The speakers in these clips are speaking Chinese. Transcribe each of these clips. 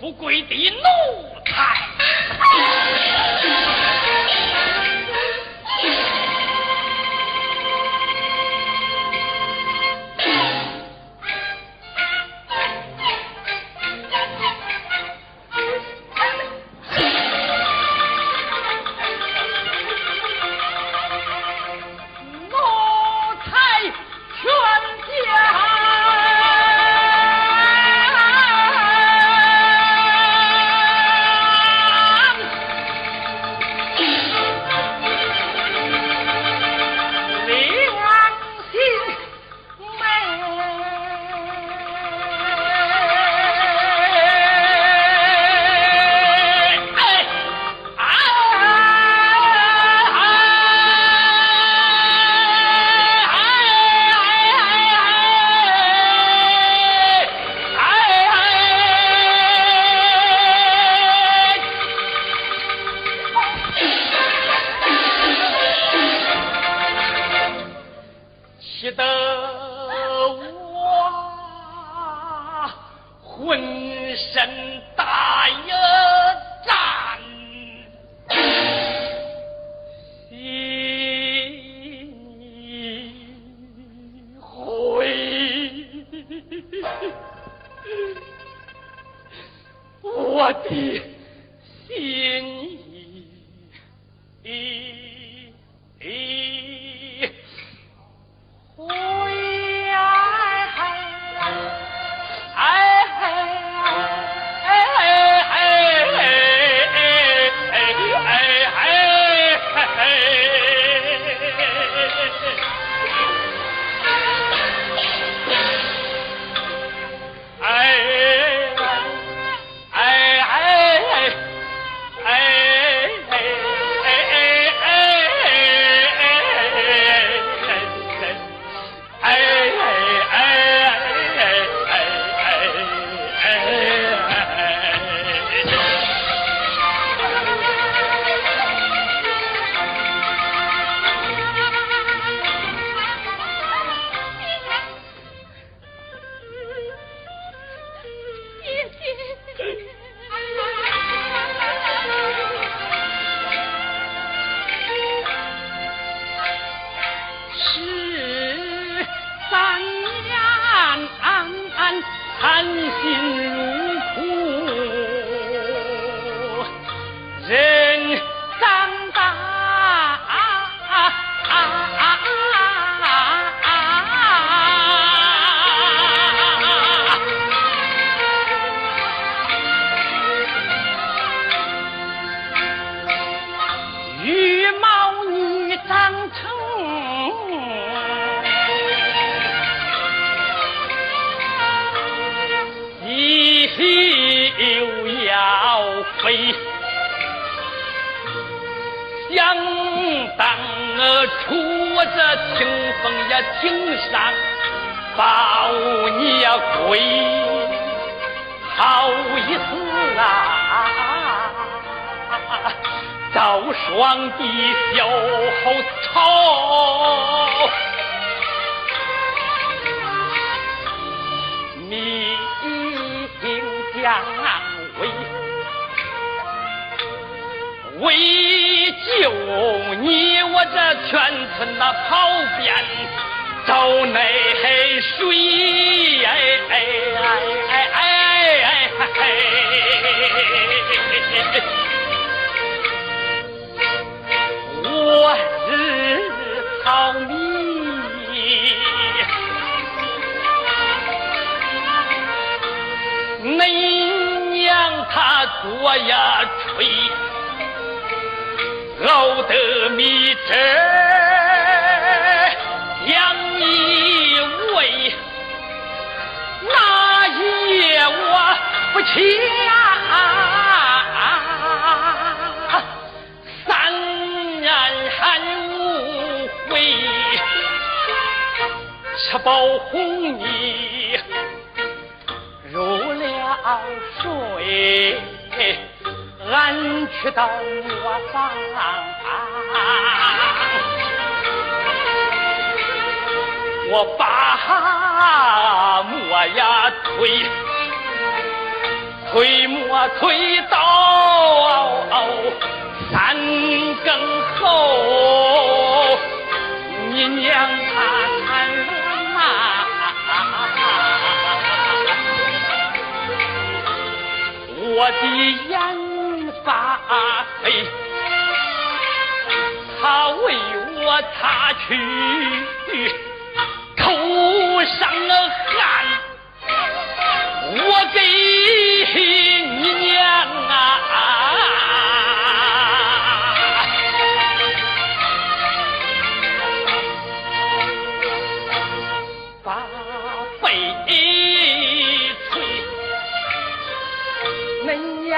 富贵的奴才。身大一战心我的心意。想当我出这清风呀，青山抱你呀归，好意思啊，早双的小草。你镜江。我这全村那跑遍找内水，哎哎哎哎哎哎！我是草民，恁娘她多呀吹。熬得米粥养你为，哪一我不起呀？三年无悔，吃饱哄你入了睡。俺去到磨坊我把磨呀推推磨推到三更后你娘她才啊我的眼发黑，他为我擦去头上的汗，我给。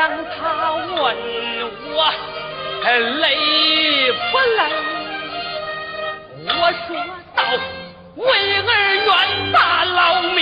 他问我累不累？我说道：为儿愿大劳命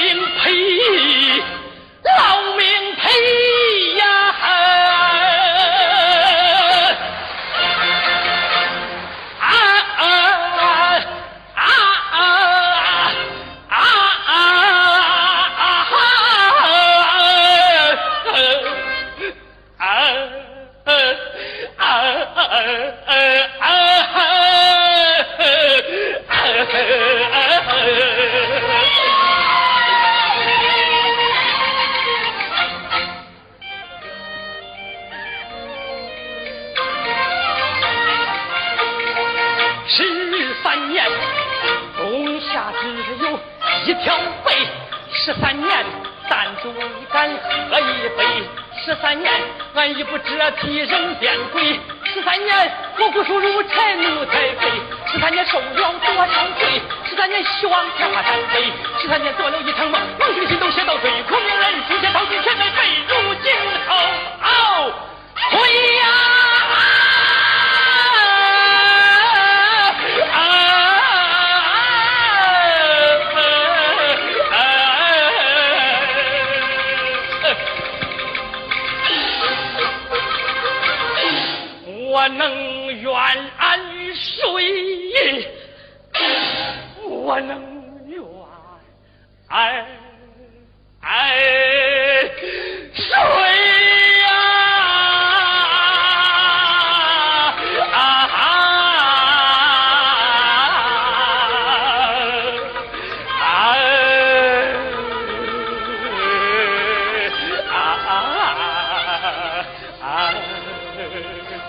三年，俺一不知替人变鬼。十三年，我骨瘦如柴，奴才废。十三年受了多少罪？十三年希望天花山飞。十三年做了一场梦，梦醒心都写到最。苦